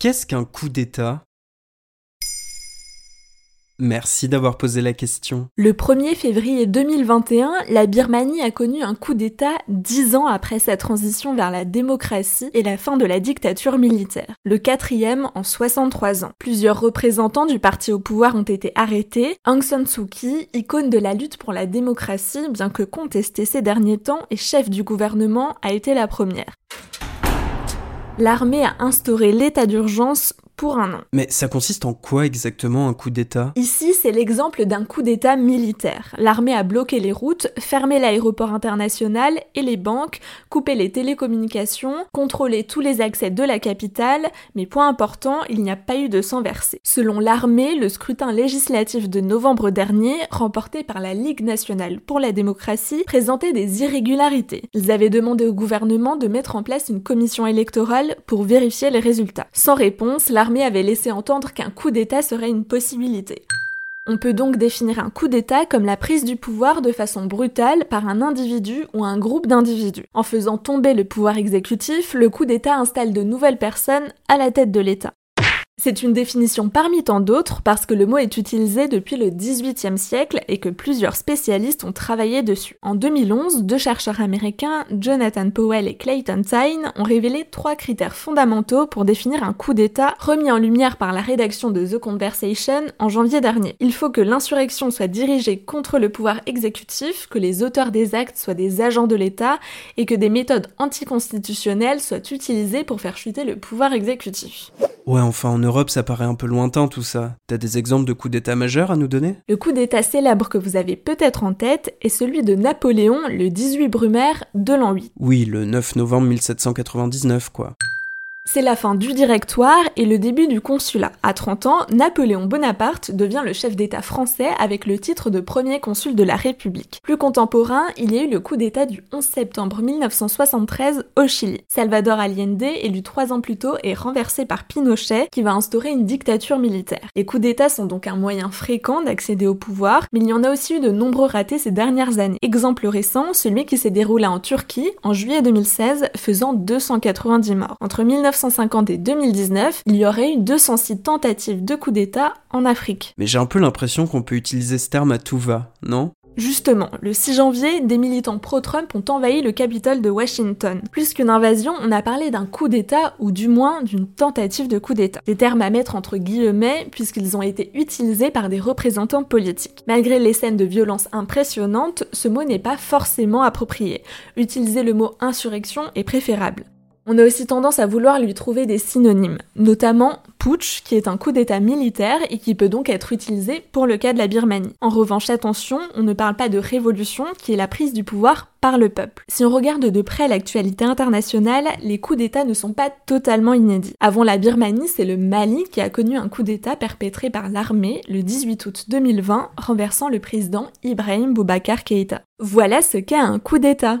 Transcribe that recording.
Qu'est-ce qu'un coup d'État? Merci d'avoir posé la question. Le 1er février 2021, la Birmanie a connu un coup d'État dix ans après sa transition vers la démocratie et la fin de la dictature militaire. Le quatrième en 63 ans. Plusieurs représentants du parti au pouvoir ont été arrêtés. Aung San Suu Kyi, icône de la lutte pour la démocratie, bien que contestée ces derniers temps et chef du gouvernement, a été la première. L'armée a instauré l'état d'urgence pour un an. Mais ça consiste en quoi exactement un coup d'État? Ici, c'est l'exemple d'un coup d'État militaire. L'armée a bloqué les routes, fermé l'aéroport international et les banques, coupé les télécommunications, contrôlé tous les accès de la capitale, mais point important, il n'y a pas eu de sang versé. Selon l'armée, le scrutin législatif de novembre dernier, remporté par la Ligue nationale pour la démocratie, présentait des irrégularités. Ils avaient demandé au gouvernement de mettre en place une commission électorale pour vérifier les résultats. Sans réponse, l'armée avait laissé entendre qu'un coup d'État serait une possibilité. On peut donc définir un coup d'État comme la prise du pouvoir de façon brutale par un individu ou un groupe d'individus. En faisant tomber le pouvoir exécutif, le coup d'État installe de nouvelles personnes à la tête de l'État. C'est une définition parmi tant d'autres parce que le mot est utilisé depuis le XVIIIe siècle et que plusieurs spécialistes ont travaillé dessus. En 2011, deux chercheurs américains, Jonathan Powell et Clayton Tyne, ont révélé trois critères fondamentaux pour définir un coup d'État remis en lumière par la rédaction de The Conversation en janvier dernier. Il faut que l'insurrection soit dirigée contre le pouvoir exécutif, que les auteurs des actes soient des agents de l'État et que des méthodes anticonstitutionnelles soient utilisées pour faire chuter le pouvoir exécutif. Ouais, enfin en Europe, ça paraît un peu lointain tout ça. T'as des exemples de coups d'État majeurs à nous donner? Le coup d'État célèbre que vous avez peut-être en tête est celui de Napoléon le 18 Brumaire de l'an 8. Oui, le 9 novembre 1799, quoi. C'est la fin du directoire et le début du consulat. À 30 ans, Napoléon Bonaparte devient le chef d'État français avec le titre de premier consul de la République. Plus contemporain, il y a eu le coup d'État du 11 septembre 1973 au Chili. Salvador Allende, élu trois ans plus tôt, est renversé par Pinochet qui va instaurer une dictature militaire. Les coups d'État sont donc un moyen fréquent d'accéder au pouvoir, mais il y en a aussi eu de nombreux ratés ces dernières années. Exemple récent, celui qui s'est déroulé en Turquie en juillet 2016, faisant 290 morts. Entre 19 1950 et 2019, il y aurait eu 206 tentatives de coup d'État en Afrique. Mais j'ai un peu l'impression qu'on peut utiliser ce terme à tout va, non? Justement, le 6 janvier, des militants pro-Trump ont envahi le Capitole de Washington. Plus qu'une invasion, on a parlé d'un coup d'État ou du moins d'une tentative de coup d'État. Des termes à mettre entre guillemets puisqu'ils ont été utilisés par des représentants politiques. Malgré les scènes de violence impressionnantes, ce mot n'est pas forcément approprié. Utiliser le mot insurrection est préférable. On a aussi tendance à vouloir lui trouver des synonymes, notamment putsch, qui est un coup d'état militaire et qui peut donc être utilisé pour le cas de la Birmanie. En revanche, attention, on ne parle pas de révolution, qui est la prise du pouvoir par le peuple. Si on regarde de près l'actualité internationale, les coups d'état ne sont pas totalement inédits. Avant la Birmanie, c'est le Mali qui a connu un coup d'état perpétré par l'armée le 18 août 2020, renversant le président Ibrahim Boubacar Keïta. Voilà ce qu'est un coup d'état.